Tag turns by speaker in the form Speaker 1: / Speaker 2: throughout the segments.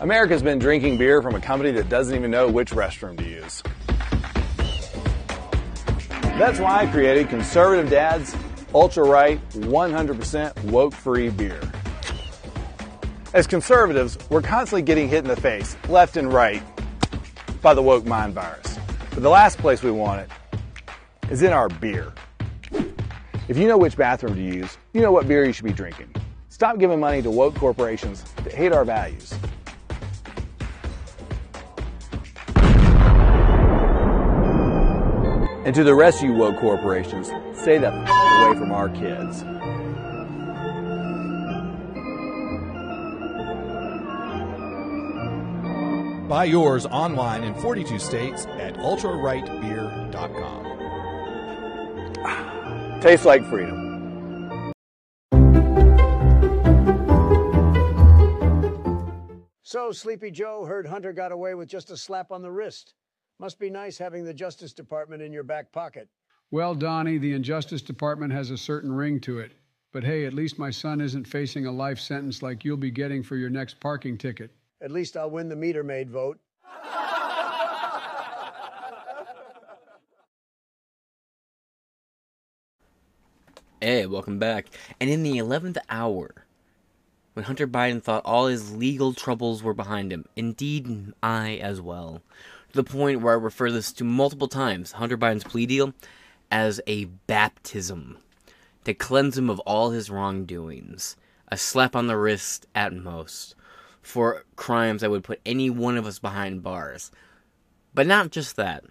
Speaker 1: America's been drinking beer from a company that doesn't even know which restroom to use. That's why I created Conservative Dad's Ultra Right 100% woke free beer. As conservatives, we're constantly getting hit in the face, left and right, by the woke mind virus. But the last place we want it is in our beer. If you know which bathroom to use, you know what beer you should be drinking. Stop giving money to woke corporations that hate our values. And to the rest of you woke corporations, stay the f- away from our kids.
Speaker 2: Buy yours online in 42 states at ultrarightbeer.com.
Speaker 1: Tastes like freedom.
Speaker 3: So, Sleepy Joe heard Hunter got away with just a slap on the wrist. Must be nice having the Justice Department in your back pocket.
Speaker 4: Well, Donnie, the Injustice Department has a certain ring to it. But hey, at least my son isn't facing a life sentence like you'll be getting for your next parking ticket.
Speaker 3: At least I'll win the meter maid vote.
Speaker 5: Hey, welcome back. And in the 11th hour, when Hunter Biden thought all his legal troubles were behind him, indeed I as well, to the point where I refer this to multiple times, Hunter Biden's plea deal, as a baptism to cleanse him of all his wrongdoings, a slap on the wrist at most, for crimes that would put any one of us behind bars. But not just that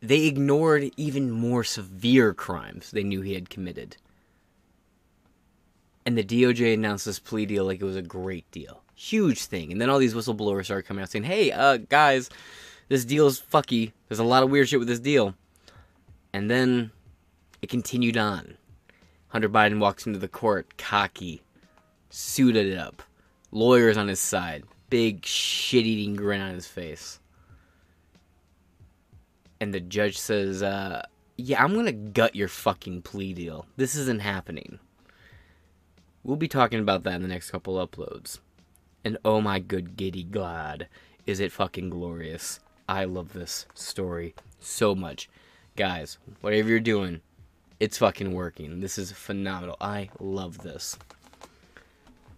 Speaker 5: they ignored even more severe crimes they knew he had committed. And the DOJ announced this plea deal like it was a great deal. Huge thing. And then all these whistleblowers started coming out saying, hey, uh, guys, this deal is fucky. There's a lot of weird shit with this deal. And then it continued on. Hunter Biden walks into the court, cocky, suited up, lawyers on his side, big shit eating grin on his face and the judge says, uh, "Yeah, I'm gonna gut your fucking plea deal. This isn't happening." We'll be talking about that in the next couple uploads. And oh my good giddy god, is it fucking glorious! I love this story so much, guys. Whatever you're doing, it's fucking working. This is phenomenal. I love this.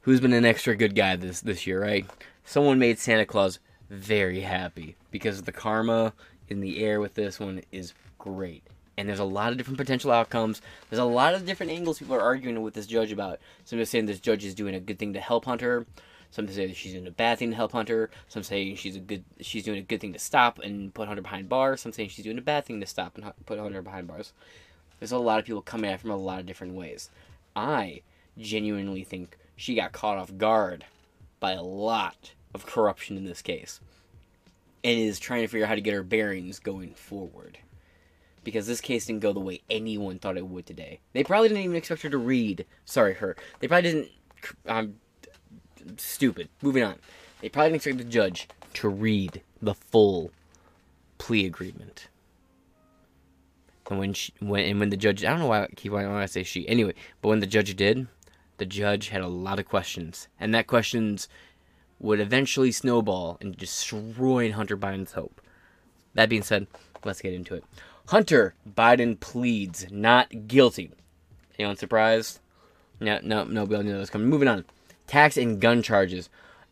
Speaker 5: Who's been an extra good guy this this year, right? Someone made Santa Claus very happy because the karma in the air with this one is great. And there's a lot of different potential outcomes. There's a lot of different angles people are arguing with this judge about. Some are saying this judge is doing a good thing to help Hunter. Some say that she's doing a bad thing to help Hunter. Some say she's a good she's doing a good thing to stop and put Hunter behind bars. Some say she's doing a bad thing to stop and put Hunter behind bars. There's a lot of people coming at it from a lot of different ways. I genuinely think she got caught off guard by a lot of corruption in this case and is trying to figure out how to get her bearings going forward. Because this case didn't go the way anyone thought it would today. They probably didn't even expect her to read. Sorry, her. They probably didn't. I'm stupid. Moving on. They probably didn't expect the judge to read the full plea agreement. And when she, when and when the judge, I don't know why I keep why I say she. Anyway, but when the judge did, the judge had a lot of questions, and that questions would eventually snowball and destroy Hunter Biden's hope. That being said, let's get into it. Hunter Biden pleads not guilty. Anyone surprised? No, no, no, we all knew that was coming. Moving on. Tax and gun charges.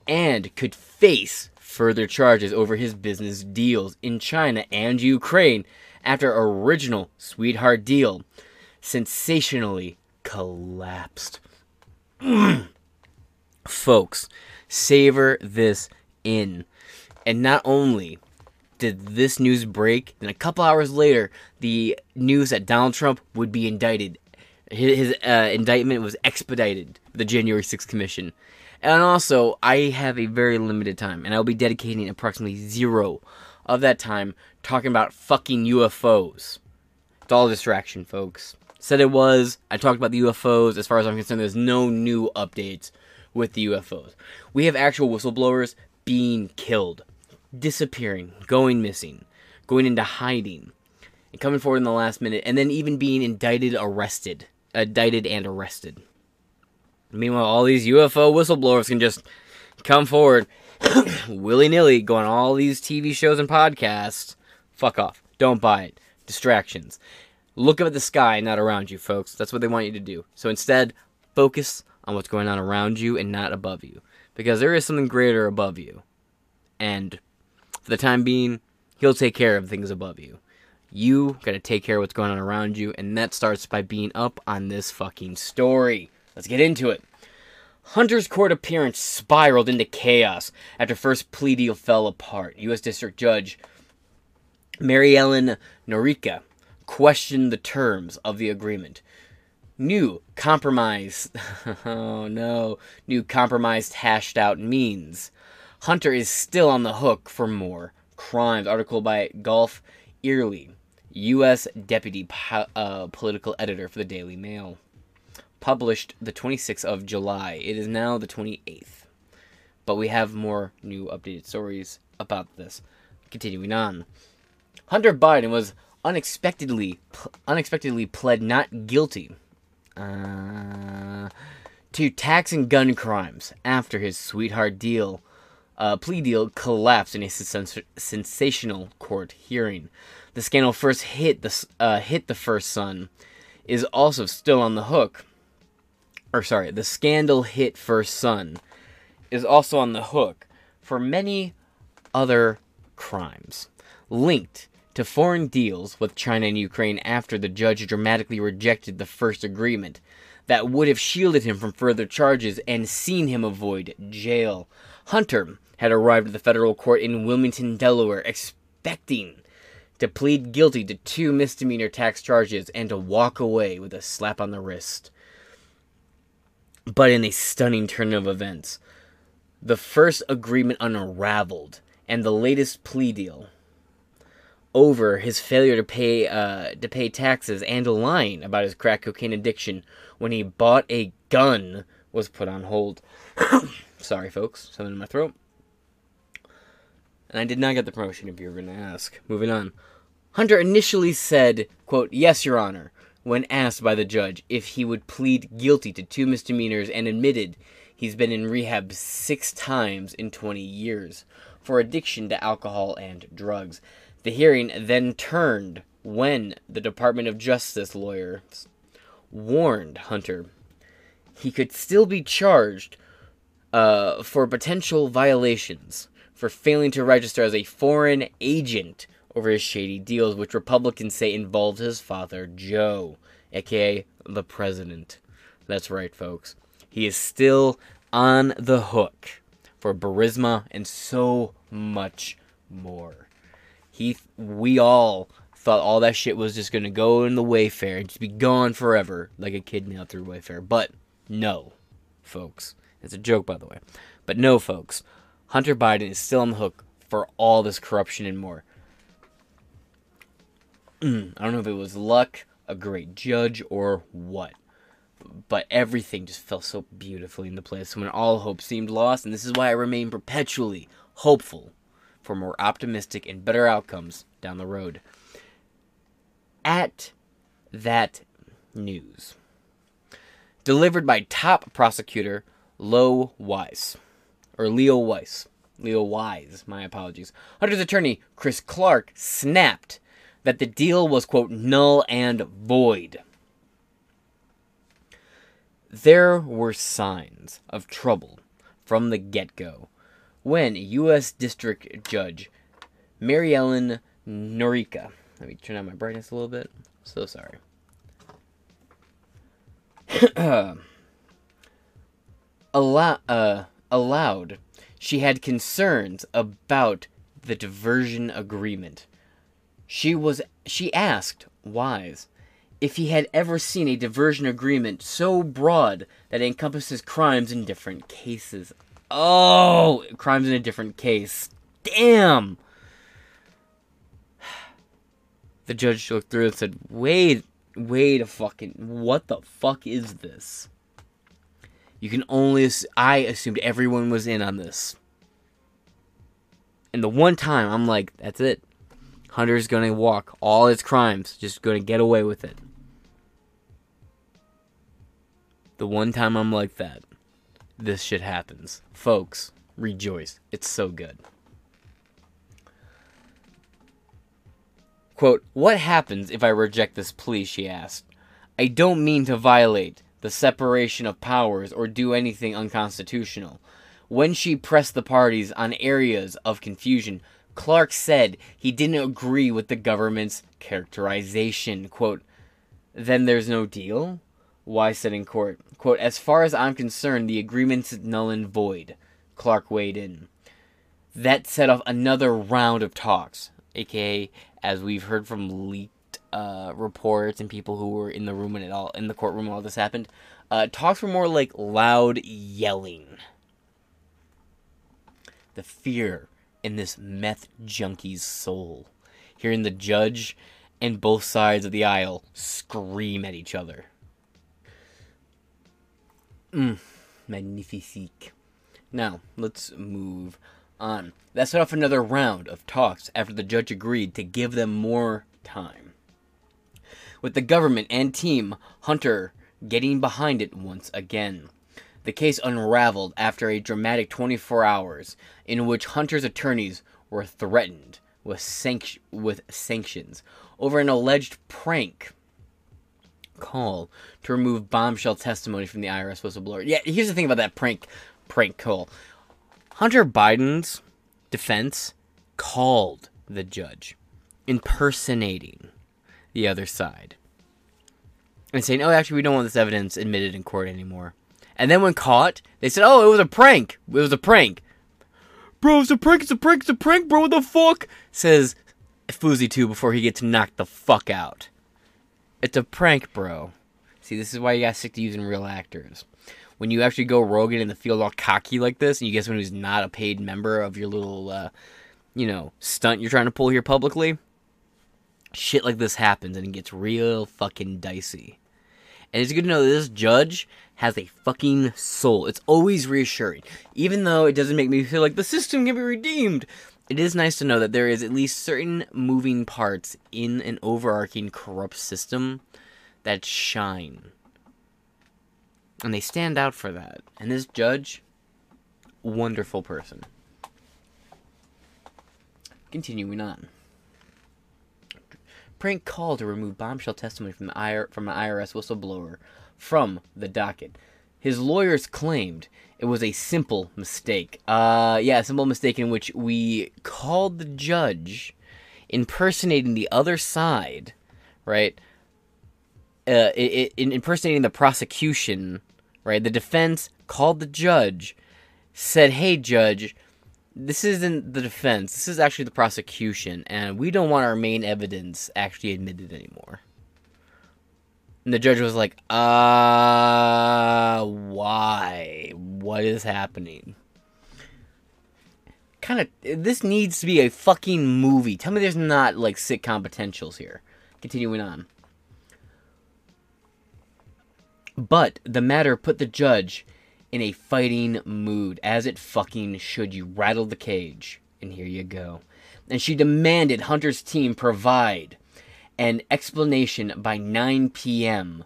Speaker 5: And could face further charges over his business deals in China and Ukraine after original sweetheart deal sensationally collapsed. Folks, savor this in. And not only did this news break, then a couple hours later, the news that Donald Trump would be indicted. His, uh, indictment was expedited, the January 6th Commission. And also, I have a very limited time, and I'll be dedicating approximately zero of that time talking about fucking UFOs. It's all distraction, folks. Said it was. I talked about the UFOs. As far as I'm concerned, there's no new updates with the UFOs. We have actual whistleblowers being killed, disappearing, going missing, going into hiding, and coming forward in the last minute, and then even being indicted, arrested, indicted and arrested. Meanwhile, all these UFO whistleblowers can just come forward. willy nilly go on all these TV shows and podcasts. Fuck off. Don't buy it. Distractions. Look up at the sky, not around you, folks. That's what they want you to do. So instead, focus on what's going on around you and not above you. Because there is something greater above you. And for the time being, he'll take care of things above you. You gotta take care of what's going on around you, and that starts by being up on this fucking story. Let's get into it. Hunter's court appearance spiraled into chaos after first plea deal fell apart. U.S. District Judge Mary Ellen Noreika questioned the terms of the agreement. New compromise. oh no. New compromise hashed out means. Hunter is still on the hook for more crimes. Article by Geoff Earle, U.S. Deputy po- uh, Political Editor for the Daily Mail. Published the 26th of July. It is now the 28th. But we have more new updated stories about this. Continuing on. Hunter Biden was unexpectedly unexpectedly pled not guilty uh, to tax and gun crimes after his sweetheart deal uh, plea deal collapsed in a sens- sensational court hearing. The scandal first hit the uh, hit the first son is also still on the hook. Or sorry, the scandal hit first son is also on the hook for many other crimes linked to foreign deals with China and Ukraine after the judge dramatically rejected the first agreement that would have shielded him from further charges and seen him avoid jail. Hunter had arrived at the federal court in Wilmington, Delaware, expecting to plead guilty to two misdemeanor tax charges and to walk away with a slap on the wrist. But in a stunning turn of events, the first agreement unraveled, and the latest plea deal over his failure to pay uh, to pay taxes and lying about his crack cocaine addiction when he bought a gun was put on hold. Sorry, folks, something in my throat. And I did not get the promotion, if you were going to ask. Moving on. Hunter initially said, quote, Yes, Your Honor, when asked by the judge if he would plead guilty to two misdemeanors and admitted he's been in rehab six times in 20 years for addiction to alcohol and drugs. The hearing then turned when the Department of Justice lawyers warned Hunter he could still be charged uh, for potential violations for failing to register as a foreign agent over his shady deals, which Republicans say involved his father, Joe, aka the president. That's right, folks. He is still on the hook for Burisma and so much more. He, we all thought all that shit was just gonna go in the Wayfair and just be gone forever, like a kid nailed through Wayfair. But no, folks. It's a joke, by the way. But no, folks. Hunter Biden is still on the hook for all this corruption and more. Mm, I don't know if it was luck, a great judge, or what. But everything just fell so beautifully into place when all hope seemed lost, and this is why I remain perpetually hopeful for more optimistic and better outcomes down the road. At that news, delivered by top prosecutor Lo Weiss, or Leo Weiss. Leo Wise, my apologies. Hunter's attorney, Chris Clark, snapped that the deal was, quote, null and void. There were signs of trouble from the get go when U.S. District Judge Mary Ellen Noreika, let me turn on my brightness a little bit. So sorry. Allow, uh, allowed, she had concerns about the diversion agreement. She was she asked Wise if he had ever seen a diversion agreement so broad that it encompasses crimes in different cases. Oh, crimes in a different case. Damn. The judge looked through and said, "Wait, wait a fucking what the fuck is this?" You can only I assumed everyone was in on this. And the one time I'm like, that's it. Hunter's gonna walk all his crimes, just gonna get away with it. The one time I'm like that, this shit happens. Folks, Rejoice. It's so good. Quote, What happens if I reject this plea? She asked. I don't mean to violate the separation of powers or do anything unconstitutional. When she pressed the parties on areas of confusion, Clark said he didn't agree with the government's characterization. Quote, Then there's no deal? Wise said in court, quote, As far as I'm concerned, the agreement's null and void. Clark weighed in. That set off another round of talks, aka, as we've heard from leaked uh, reports and people who were in the room it all in the courtroom all this happened. Uh, talks were more like loud yelling. The fear in this meth junkie's soul, hearing the judge and both sides of the aisle scream at each other. Mm, magnifique. Now, let's move on. That set off another round of talks after the judge agreed to give them more time. With the government and team, Hunter getting behind it once again. The case unraveled after a dramatic 24 hours in which Hunter's attorneys were threatened with, sanct- with sanctions over an alleged prank call to remove bombshell testimony from the IRS whistleblower. Yeah, here's the thing about that prank prank call. Hunter Biden's defense called the judge, impersonating the other side, and saying, "Oh, actually, we don't want this evidence admitted in court anymore." And then when caught, they said, "Oh, it was a prank. It was a prank." Bro, it's a prank. It's a prank. It's a prank, bro. What the fuck? Says Fousey 2 before he gets knocked the fuck out. It's a prank, bro. See, this is why you gotta stick to using real actors. When you actually go rogue in the field all cocky like this, and you get someone who's not a paid member of your little, uh, you know, stunt you're trying to pull here publicly, shit like this happens and it gets real fucking dicey. And it's good to know that this judge has a fucking soul. It's always reassuring. Even though it doesn't make me feel like the system can be redeemed, it is nice to know that there is at least certain moving parts in an overarching corrupt system that shine. And they stand out for that. And this judge, wonderful person. Continuing on. Prank call to remove bombshell testimony from the IR, from an IRS whistleblower from the docket. His lawyers claimed it was a simple mistake. Uh, yeah, a simple mistake in which we called the judge impersonating the other side, right? Uh, it, impersonating the prosecution, right? The defense called the judge, said, "Hey, judge, this isn't the defense. This is actually the prosecution, and we don't want our main evidence actually admitted anymore." And the judge was like, uh, why? What is happening? Kind of, this needs to be a fucking movie. Tell me there's not, like, sitcom potentials here. Continuing on. But the matter put the judge in a fighting mood, as it fucking should. You rattle the cage, and here you go. And she demanded Hunter's team provide an explanation by 9 p.m.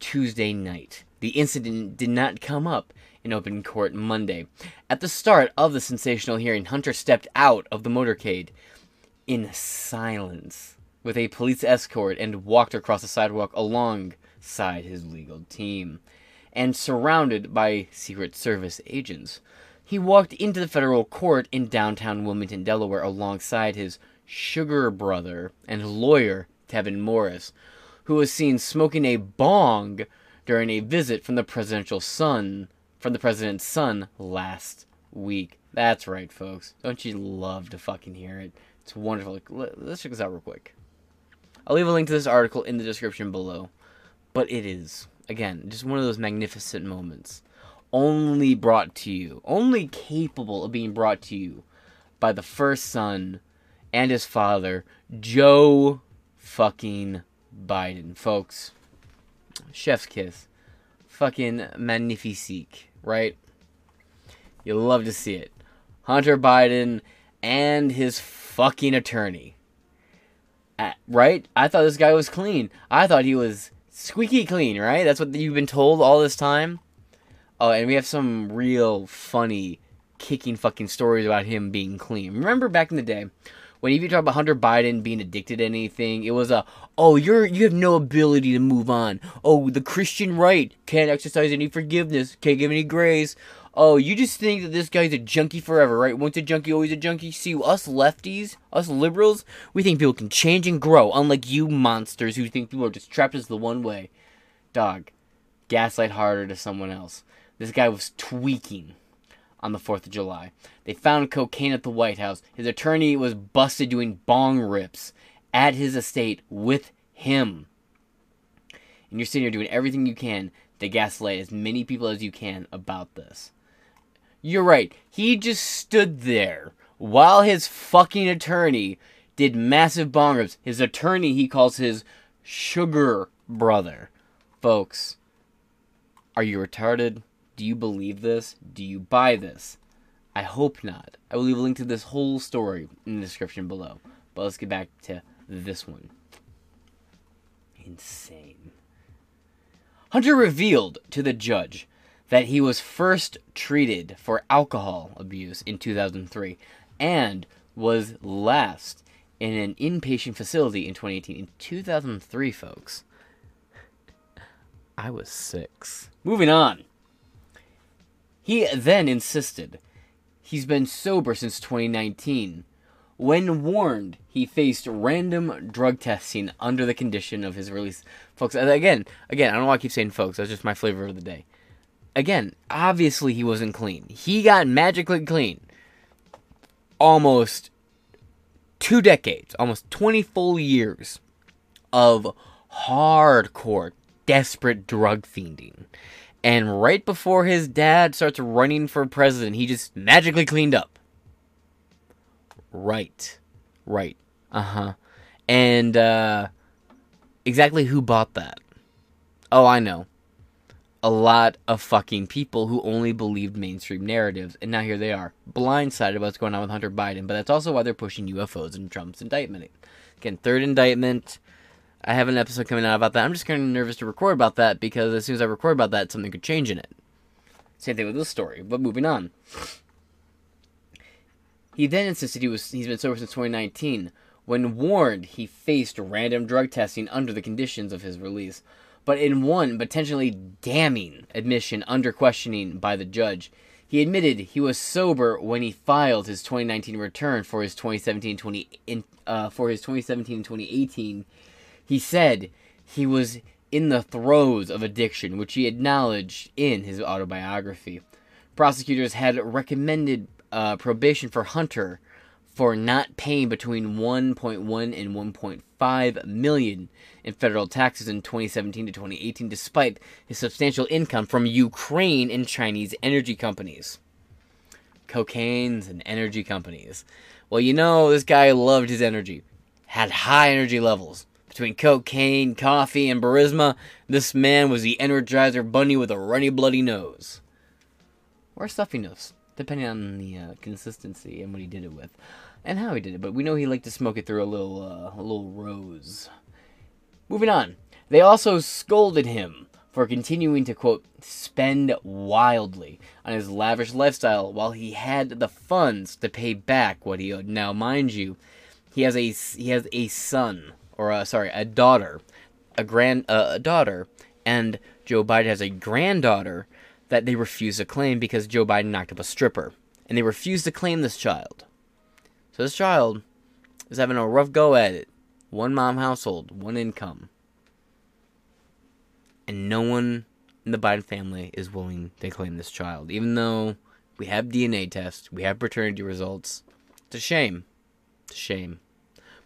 Speaker 5: Tuesday night. The incident did not come up in open court Monday. At the start of the sensational hearing, Hunter stepped out of the motorcade in silence with a police escort and walked across the sidewalk alongside his legal team and surrounded by Secret Service agents. He walked into the federal court in downtown Wilmington, Delaware, alongside his sugar brother and lawyer, Kevin Morris, who was seen smoking a bong during a visit from the presidential son from the president's son last week. That's right, folks. Don't you love to fucking hear it? It's wonderful. Let's check this out real quick. I'll leave a link to this article in the description below. But it is, again, just one of those magnificent moments. Only brought to you, only capable of being brought to you by the first son and his father, Joe fucking Biden, folks. Chef's kiss. Fucking magnifique, right? You'll love to see it. Hunter Biden and his fucking attorney. Uh, right? I thought this guy was clean. I thought he was squeaky clean, right? That's what you've been told all this time. Oh, and we have some real funny kicking fucking stories about him being clean. Remember back in the day when you talk about Hunter Biden being addicted to anything, it was a oh you're you have no ability to move on. Oh the Christian right can't exercise any forgiveness, can't give any grace. Oh, you just think that this guy's a junkie forever, right? Once a junkie, always a junkie. See, us lefties, us liberals, we think people can change and grow, unlike you monsters who think people are just trapped as the one way. Dog, gaslight harder to someone else. This guy was tweaking on the 4th of July. They found cocaine at the White House. His attorney was busted doing bong rips at his estate with him. And you're sitting here doing everything you can to gaslight as many people as you can about this. You're right. He just stood there while his fucking attorney did massive bong rips. His attorney he calls his sugar brother. Folks, are you retarded? Do you believe this? Do you buy this? I hope not. I will leave a link to this whole story in the description below. But let's get back to this one. Insane. Hunter revealed to the judge that he was first treated for alcohol abuse in 2003 and was last in an inpatient facility in 2018. In 2003, folks, I was six. Moving on. He then insisted he's been sober since 2019. When warned, he faced random drug testing under the condition of his release. Folks, again, again, I don't know why I keep saying folks, that's just my flavor of the day again, obviously he wasn't clean. He got magically clean almost two decades, almost 20 full years of hardcore, desperate drug fiending. And right before his dad starts running for president, he just magically cleaned up. Right. Right. Uh huh. And, uh, exactly who bought that? Oh, I know a lot of fucking people who only believed mainstream narratives, and now here they are, blindsided about what's going on with Hunter Biden. But that's also why they're pushing UFOs and Trump's indictment. Again, third indictment. I have an episode coming out about that. I'm just kind of nervous to record about that because as soon as I record about that, something could change in it. Same thing with this story. But moving on. He then insisted he was he's been sober since 2019. When warned, he faced random drug testing under the conditions of his release but in one potentially damning admission under questioning by the judge. He admitted he was sober when he filed his 2019 return for his 2017 20 uh, for his 2017 2018. He said he was in the throes of addiction, which he acknowledged in his autobiography. Prosecutors had recommended uh, probation for Hunter for not paying between 1.1 and 1.5 million in federal taxes in 2017 to 2018 despite his substantial income from Ukraine and Chinese energy companies. Cocaines and energy companies. Well, you know, this guy loved his energy. Had high energy levels. Between cocaine, coffee, and Burisma, this man was the Energizer Bunny with a runny bloody nose. Or a stuffy nose, depending on the uh, consistency and what he did it with and how he did it, but we know he liked to smoke it through a little uh, a little rose. Moving on. They also scolded him for continuing to quote spend wildly on his lavish lifestyle while he had the funds to pay back what he owed. Now, mind you, he has a he has a son or a, sorry, a daughter, a grand uh, a daughter, and Joe Biden has a granddaughter that they refuse to claim because Joe Biden knocked up a stripper, and they refuse to claim this child. So this child is having a rough go at it. One mom household, one income. And no one in the Biden family is willing to claim this child. Even though we have DNA tests, we have paternity results. It's a shame. It's a shame.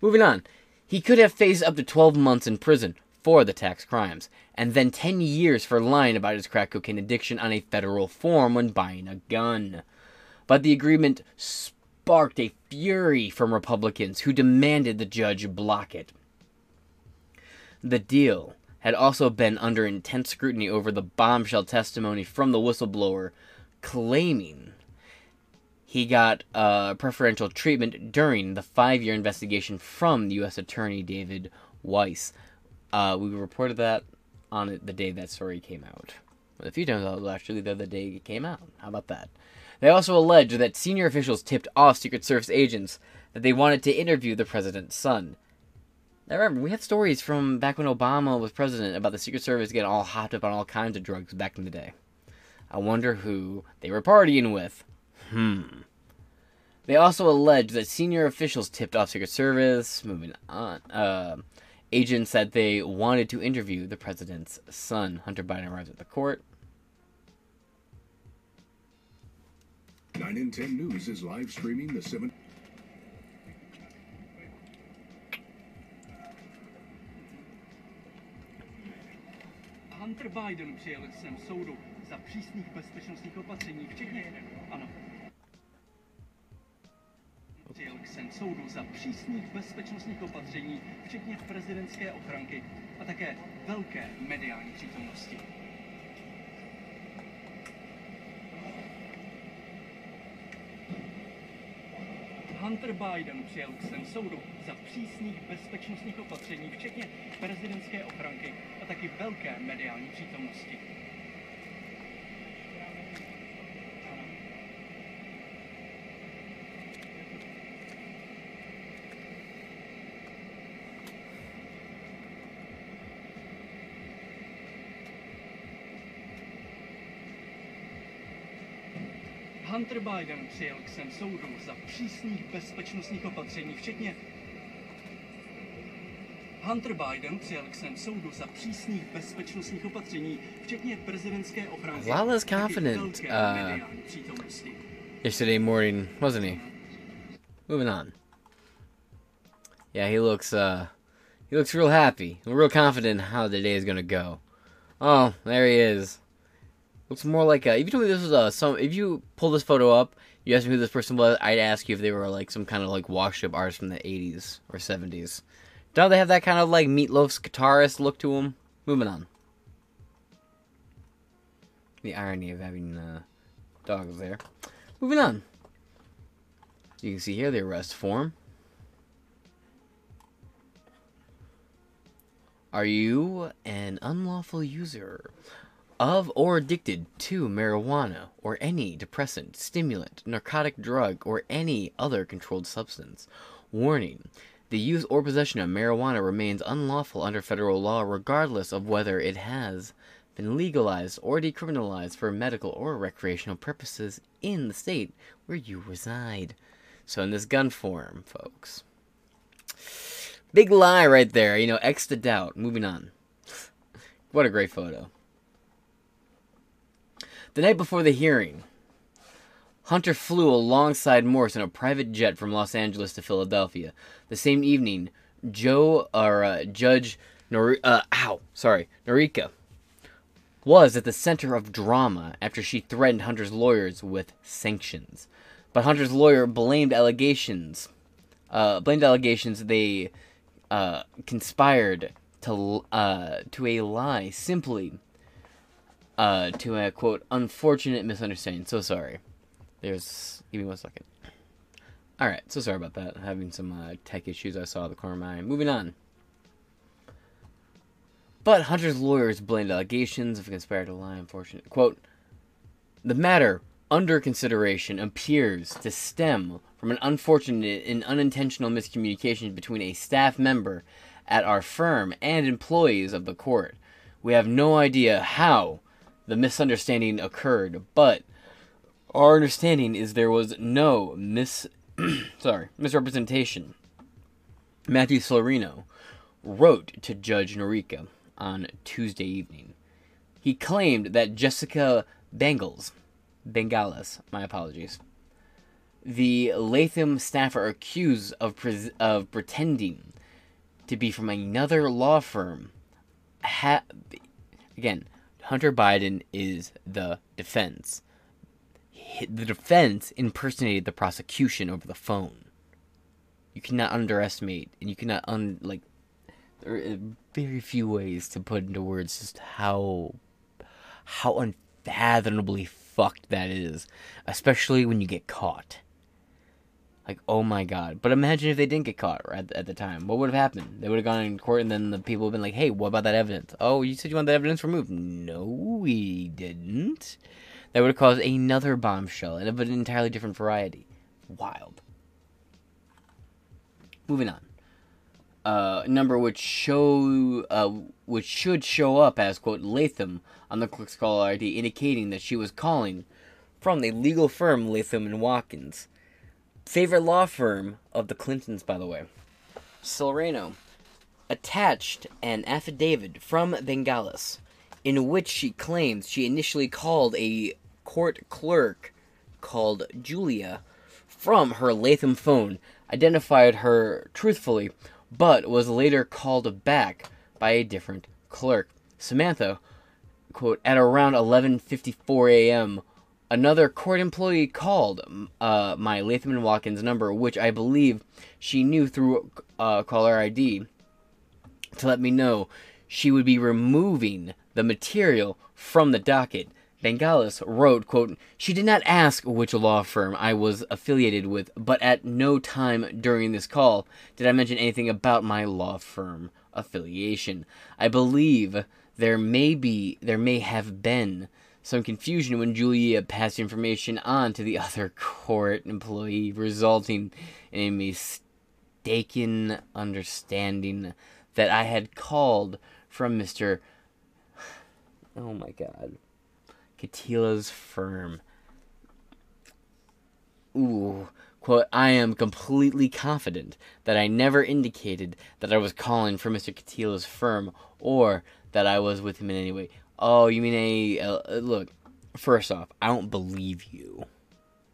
Speaker 5: Moving on. He could have faced up to 12 months in prison for the tax crimes, and then 10 years for lying about his crack cocaine addiction on a federal form when buying a gun. But the agreement sparked a fury from Republicans who demanded the judge block it. The deal had also been under intense scrutiny over the bombshell testimony from the whistleblower claiming he got uh, preferential treatment during the five year investigation from the U.S. Attorney David Weiss. Uh, we reported that on the day that story came out. A few times actually the other day it came out. How about that? They also allege that senior officials tipped off Secret Service agents that they wanted to interview the president's son. Now remember, we had stories from back when Obama was president about the Secret Service getting all hopped up on all kinds of drugs back in the day. I wonder who they were partying with. Hmm. They also allege that senior officials tipped off Secret Service, moving on, uh, agents that they wanted to interview the president's son. Hunter Biden arrives at the court.
Speaker 6: 9 in 10 News is live streaming the 7.
Speaker 7: Hunter Biden přijel jsem soudu za přísných bezpečnostních opatření, včetně... Ano. Přijel jsem soudu za přísných bezpečnostních opatření, včetně prezidentské ochranky a také velké mediální přítomnosti. Hunter Biden přijel k svém soudu za přísných bezpečnostních opatření, včetně prezidentské ochranky a taky velké mediální přítomnosti. Hunter Biden přijel k svém soudu za přísných bezpečnostních opatření, včetně Hunter Biden přijel k svém soudu za přísných bezpečnostních opatření, včetně prezidentské ochrany.
Speaker 5: A lot less
Speaker 7: a taky
Speaker 5: confident, uh, yesterday morning, wasn't he? Moving on. Yeah, he looks uh he looks real happy, real confident how the day is gonna go. Oh, there he is. Looks more like a. If you told me this was a some, if you pull this photo up, you asked me who this person was, I'd ask you if they were like some kind of like wash up artist from the '80s or '70s. Don't they have that kind of like Meatloaf's guitarist look to them? Moving on. The irony of having uh, dogs there. Moving on. You can see here the arrest form. Are you an unlawful user of or addicted to marijuana or any depressant, stimulant, narcotic drug, or any other controlled substance? Warning. The use or possession of marijuana remains unlawful under federal law regardless of whether it has been legalized or decriminalized for medical or recreational purposes in the state where you reside. So, in this gun form, folks. Big lie right there, you know, X to doubt. Moving on. What a great photo. The night before the hearing, Hunter flew alongside Morse in a private jet from Los Angeles to Philadelphia. The same evening, Joe or uh, Judge Nor- uh, ow, sorry, Noreika was at the center of drama after she threatened Hunter's lawyers with sanctions. But Hunter's lawyer blamed allegations, uh, blamed allegations they uh, conspired to uh, to a lie simply uh, to a quote unfortunate misunderstanding. So sorry. There's give me one second. All right, so sorry about that. Having some uh, tech issues I saw the corner of my eye. Moving on. But Hunter's lawyers blamed allegations of conspired to lie. Unfortunate quote. The matter under consideration appears to stem from an unfortunate and unintentional miscommunication between a staff member at our firm and employees of the court. We have no idea how the misunderstanding occurred, but our understanding is there was no mis sorry misrepresentation. Matthew Salerno wrote to Judge Noreika on Tuesday evening. He claimed that Jessica Bengals, Bengalis, my apologies, the Latham staffer accused of pre- of pretending to be from another law firm. Ha- again, Hunter Biden is the defense. The defense impersonated the prosecution over the phone. You cannot underestimate, and you cannot un like. There are very few ways to put into words just how how unfathomably fucked that is, especially when you get caught. Like, oh my god. But imagine if they didn't get caught at, at the time. What would have happened? They would have gone in court and then the people would have been like, hey, what about that evidence? Oh, you said you want that evidence removed. No, we didn't. That would have caused another bombshell and of an entirely different variety. Wild. Moving on. Uh, number which show uh, which should show up as quote Latham on the clerk's caller ID, indicating that she was calling from the legal firm Latham and Watkins favorite law firm of the Clintons, by the way. Salerno attached an affidavit from Bengalis in which she claims she initially called a court clerk called Julia from her Latham phone, identified her truthfully, but was later called back by a different clerk. Samantha, quote, at around 11:54 a.m another court employee called uh, my Latham and Watkins number, which I believe she knew through uh, caller ID, to let me know she would be removing the material from the docket. Bengalis wrote, quote, She did not ask which law firm I was affiliated with, but at no time during this call did I mention anything about my law firm affiliation. I believe there may be there may have been some confusion when Julia passed information on to the other court employee, resulting in a mistaken understanding that I had called from Mr. Oh my god. Kittila's firm. Ooh. Quote, I am completely confident that I never indicated that I was calling for Mr. Kittila's firm or that I was with him in any way. Oh, you mean a look? First off, I don't believe you.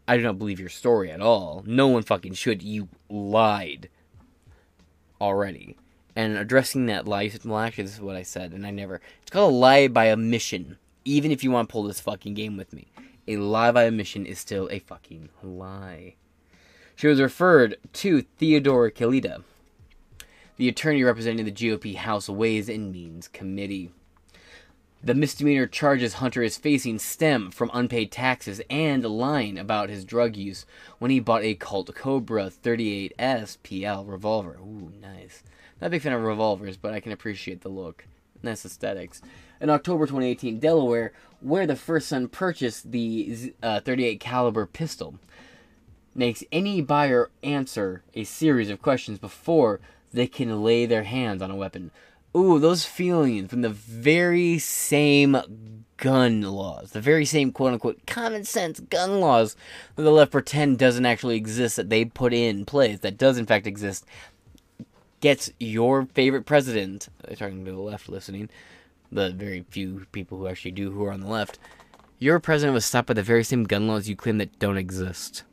Speaker 5: I do not believe your story at all. No one fucking should. You lied already. And addressing that lie, you well, actually, this is what I said, and I never. It's called a lie by omission. Even if you want to pull this fucking game with me, a lie by omission is still a fucking lie. She was referred to Theodore Kalita, the attorney representing the GOP House Ways and Means Committee. The misdemeanor charges Hunter is facing stem from unpaid taxes and lying about his drug use when he bought a Colt Cobra 38S PL revolver. Ooh, nice. Not a big fan of revolvers, but I can appreciate the look. Nice aesthetics. In October 2018, Delaware, where the first son purchased the uh, 38 caliber pistol, makes any buyer answer a series of questions before they can lay their hands on a weapon ooh, those feelings from the very same gun laws, the very same quote unquote common sense gun laws that the left pretend doesn't actually exist, that they put in place, that does in fact exist, gets your favorite president, talking to the left listening, the very few people who actually do who are on the left, your president was stopped by the very same gun laws you claim that don't exist.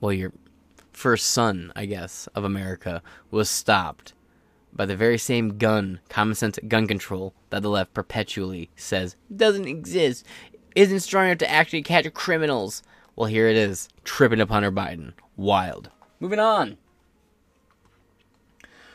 Speaker 5: Well, your first son, I guess, of America was stopped by the very same gun, common sense gun control that the left perpetually says doesn't exist, isn't strong enough to actually catch criminals. Well, here it is, tripping up Hunter Biden. Wild. Moving on.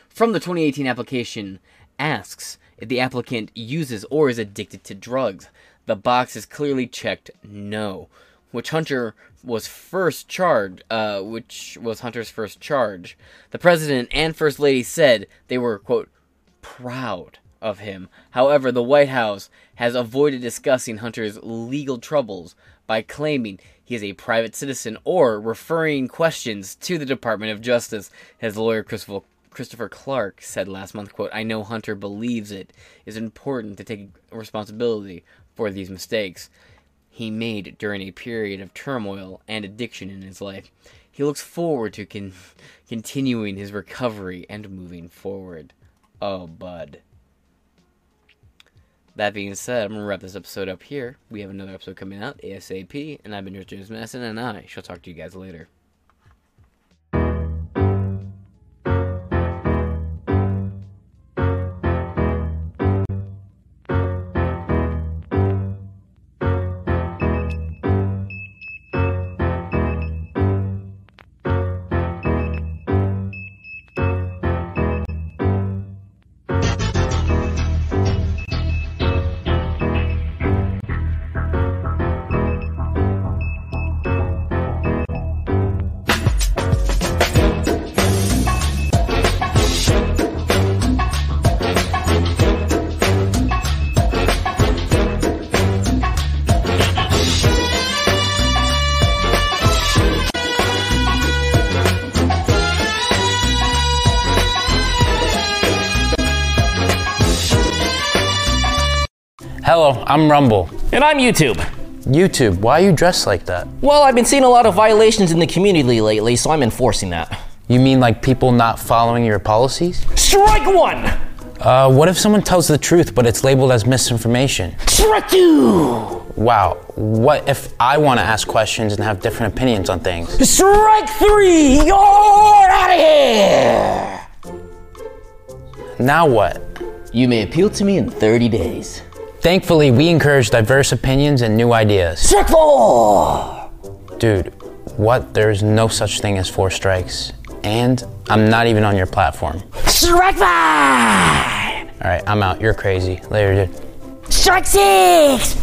Speaker 5: From the 2018 application, asks if the applicant uses or is addicted to drugs. The box is clearly checked no which Hunter was first charged, uh, which was Hunter's first charge. The president and first lady said they were quote proud of him. However, the White House has avoided discussing Hunter's legal troubles by claiming he is a private citizen or referring questions to the Department of Justice. His lawyer Christopher Christopher Clark said last month, quote, I know Hunter believes it is important to take responsibility for these mistakes he made during a period of turmoil and addiction in his life. He looks forward to con- continuing his recovery and moving forward. Oh, bud. That being said, I'm going to wrap this episode up here. We have another episode coming out ASAP, and I've been your James Madison, and I shall talk to you guys later.
Speaker 8: Hello, I'm Rumble.
Speaker 9: And I'm YouTube.
Speaker 8: YouTube, why are you dressed like that?
Speaker 9: Well, I've been seeing a lot of violations in the community lately, so I'm enforcing that.
Speaker 8: You mean like people not following your policies?
Speaker 9: Strike one!
Speaker 8: Uh, what if someone tells the truth but it's labeled as misinformation?
Speaker 9: Strike two!
Speaker 8: Wow, what if I want to ask questions and have different opinions on things?
Speaker 9: Strike three! You're out of here!
Speaker 8: Now what?
Speaker 9: You may appeal to me in 30 days.
Speaker 8: Thankfully, we encourage diverse opinions and new ideas.
Speaker 9: Strike four!
Speaker 8: Dude, what? There's no such thing as four strikes. And I'm not even on your platform.
Speaker 9: Strike five!
Speaker 8: All right, I'm out. You're crazy. Later, dude.
Speaker 9: Strike six!